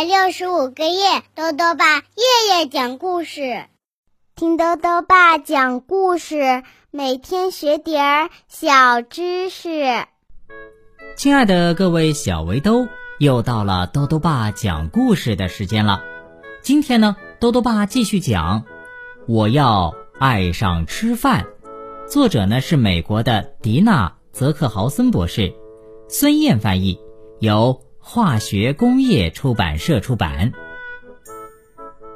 百六十五个夜，豆豆爸夜夜讲故事，听豆豆爸讲故事，每天学点儿小知识。亲爱的各位小围兜，又到了豆豆爸讲故事的时间了。今天呢，豆豆爸继续讲，我要爱上吃饭。作者呢是美国的迪娜·泽克豪森博士，孙燕翻译，由化学工业出版社出版。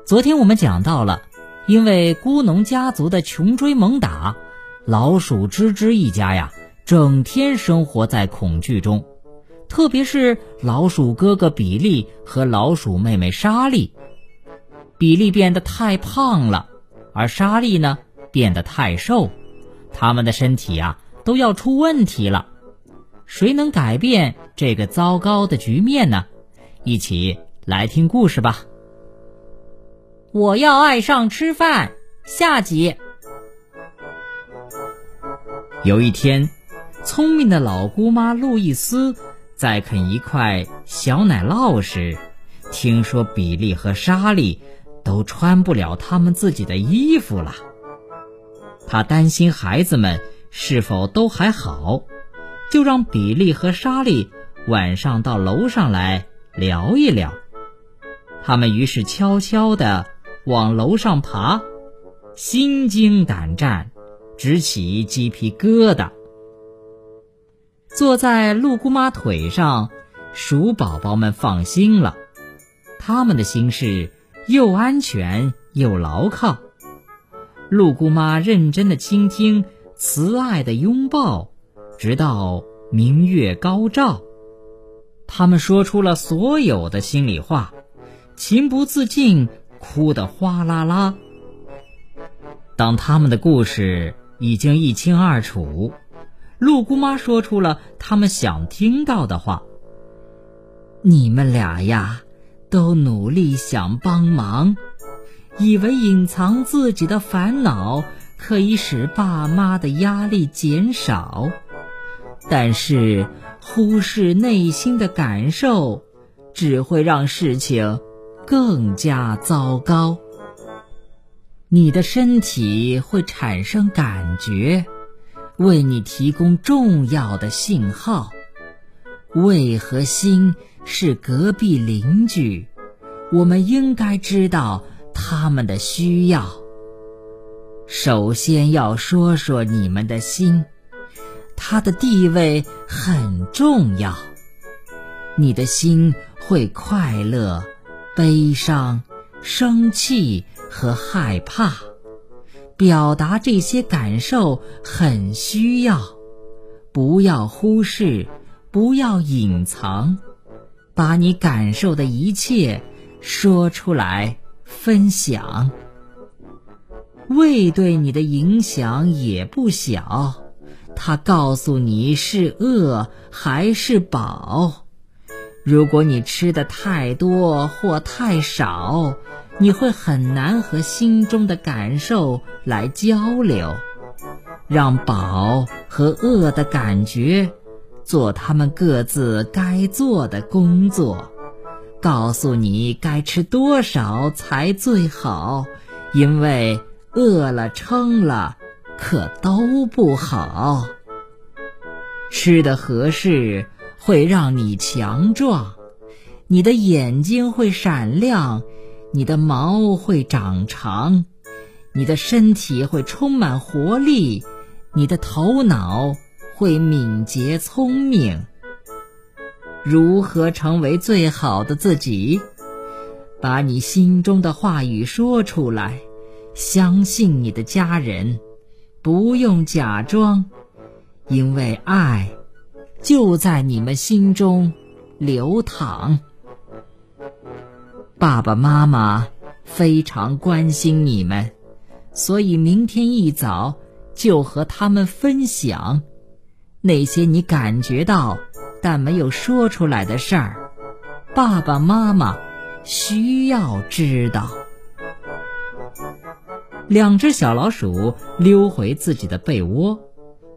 昨天我们讲到了，因为孤农家族的穷追猛打，老鼠吱吱一家呀，整天生活在恐惧中。特别是老鼠哥哥比利和老鼠妹妹莎莉，比利变得太胖了，而莎莉呢变得太瘦。他们的身体呀都要出问题了，谁能改变这个糟糕的局面呢？一起来听故事吧。我要爱上吃饭。下集。有一天，聪明的老姑妈路易斯在啃一块小奶酪时，听说比利和莎莉都穿不了他们自己的衣服了。他担心孩子们是否都还好，就让比利和莎莉晚上到楼上来聊一聊。他们于是悄悄地往楼上爬，心惊胆战，直起鸡皮疙瘩。坐在鹿姑妈腿上，鼠宝宝们放心了，他们的心事又安全又牢靠。鹿姑妈认真的倾听，慈爱的拥抱，直到明月高照。他们说出了所有的心里话，情不自禁哭得哗啦啦。当他们的故事已经一清二楚，陆姑妈说出了他们想听到的话：“你们俩呀，都努力想帮忙。”以为隐藏自己的烦恼可以使爸妈的压力减少，但是忽视内心的感受，只会让事情更加糟糕。你的身体会产生感觉，为你提供重要的信号。胃和心是隔壁邻居，我们应该知道。他们的需要，首先要说说你们的心，它的地位很重要。你的心会快乐、悲伤、生气和害怕，表达这些感受很需要，不要忽视，不要隐藏，把你感受的一切说出来。分享，胃对你的影响也不小。它告诉你是饿还是饱。如果你吃的太多或太少，你会很难和心中的感受来交流。让饱和饿的感觉做他们各自该做的工作。告诉你该吃多少才最好，因为饿了撑了可都不好。吃的合适会让你强壮，你的眼睛会闪亮，你的毛会长长，你的身体会充满活力，你的头脑会敏捷聪明。如何成为最好的自己？把你心中的话语说出来，相信你的家人，不用假装，因为爱就在你们心中流淌。爸爸妈妈非常关心你们，所以明天一早就和他们分享那些你感觉到。但没有说出来的事儿，爸爸妈妈需要知道。两只小老鼠溜回自己的被窝，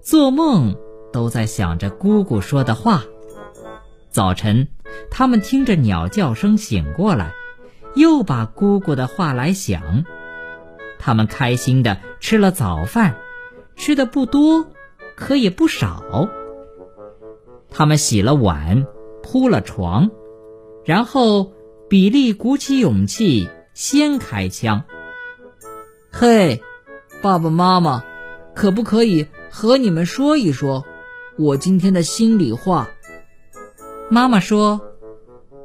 做梦都在想着姑姑说的话。早晨，他们听着鸟叫声醒过来，又把姑姑的话来想。他们开心的吃了早饭，吃的不多，可也不少。他们洗了碗，铺了床，然后比利鼓起勇气先开枪。嘿，爸爸妈妈，可不可以和你们说一说我今天的心里话？妈妈说：“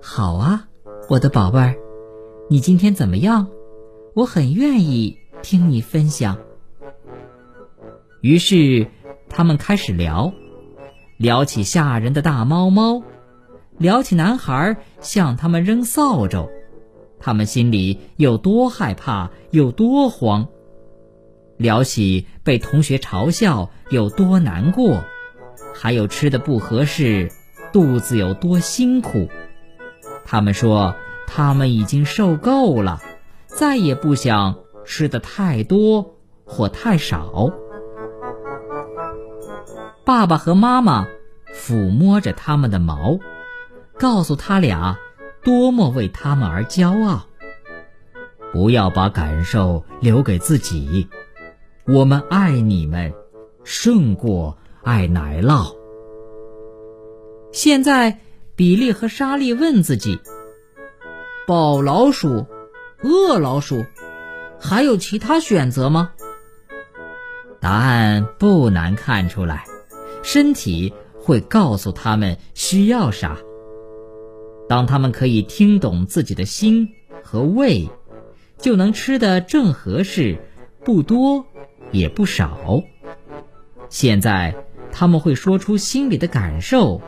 好啊，我的宝贝儿，你今天怎么样？我很愿意听你分享。”于是他们开始聊，聊起吓人的大猫猫，聊起男孩向他们扔扫帚，他们心里有多害怕，有多慌；聊起被同学嘲笑有多难过，还有吃的不合适。肚子有多辛苦？他们说他们已经受够了，再也不想吃的太多或太少。爸爸和妈妈抚摸着他们的毛，告诉他俩多么为他们而骄傲。不要把感受留给自己，我们爱你们，胜过爱奶酪。现在，比利和莎莉问自己：“宝老鼠、饿老鼠，还有其他选择吗？”答案不难看出来，身体会告诉他们需要啥。当他们可以听懂自己的心和胃，就能吃的正合适，不多也不少。现在，他们会说出心里的感受。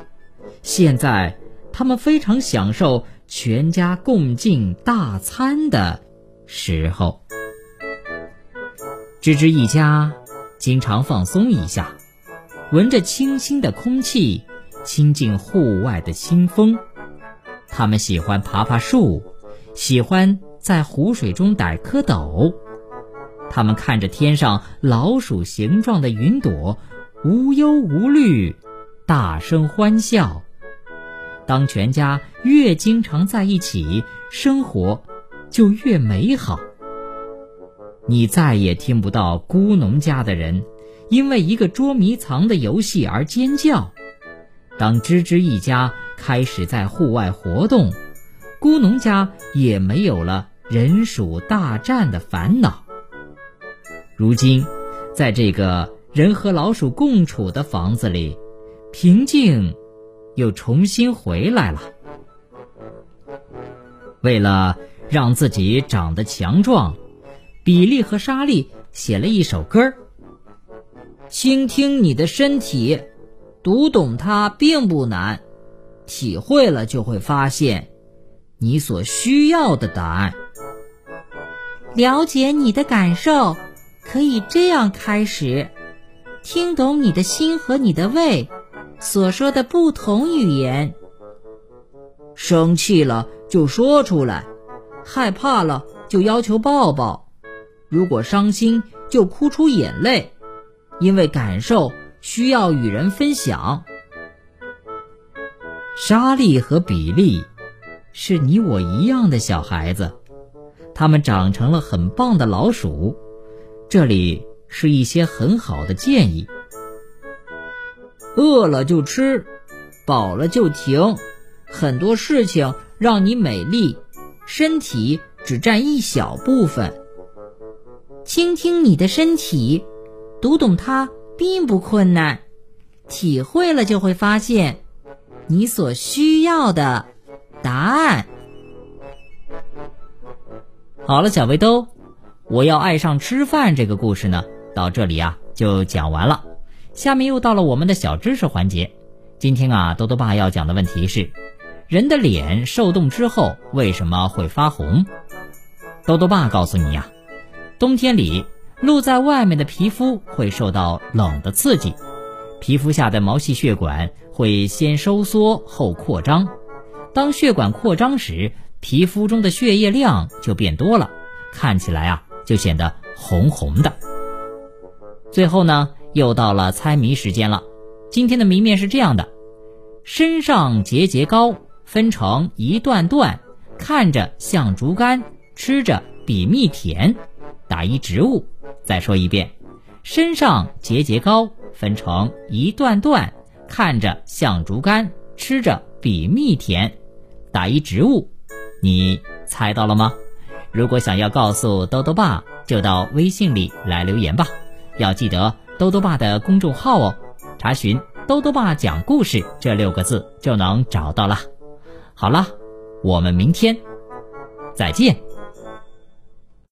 现在，他们非常享受全家共进大餐的时候。吱吱一家经常放松一下，闻着清新的空气，亲近户外的清风。他们喜欢爬爬树，喜欢在湖水中逮蝌蚪。他们看着天上老鼠形状的云朵，无忧无虑，大声欢笑。当全家越经常在一起，生活就越美好。你再也听不到孤农家的人因为一个捉迷藏的游戏而尖叫。当吱吱一家开始在户外活动，孤农家也没有了人鼠大战的烦恼。如今，在这个人和老鼠共处的房子里，平静。又重新回来了。为了让自己长得强壮，比利和莎莉写了一首歌儿：“倾听你的身体，读懂它并不难，体会了就会发现你所需要的答案。了解你的感受，可以这样开始：听懂你的心和你的胃。”所说的不同语言，生气了就说出来，害怕了就要求抱抱，如果伤心就哭出眼泪，因为感受需要与人分享。莎莉和比利是你我一样的小孩子，他们长成了很棒的老鼠。这里是一些很好的建议。饿了就吃，饱了就停。很多事情让你美丽，身体只占一小部分。倾听你的身体，读懂它并不困难。体会了就会发现你所需要的答案。好了，小围兜，我要爱上吃饭这个故事呢，到这里啊就讲完了。下面又到了我们的小知识环节。今天啊，多多爸要讲的问题是：人的脸受冻之后为什么会发红？多多爸告诉你呀，冬天里露在外面的皮肤会受到冷的刺激，皮肤下的毛细血管会先收缩后扩张。当血管扩张时，皮肤中的血液量就变多了，看起来啊就显得红红的。最后呢？又到了猜谜时间了，今天的谜面是这样的：身上节节高，分成一段段，看着像竹竿，吃着比蜜甜。打一植物。再说一遍，身上节节高，分成一段段，看着像竹竿，吃着比蜜甜。打一植物。你猜到了吗？如果想要告诉兜兜爸，就到微信里来留言吧。要记得兜兜爸的公众号哦，查询“兜兜爸讲故事”这六个字就能找到了。好了，我们明天再见。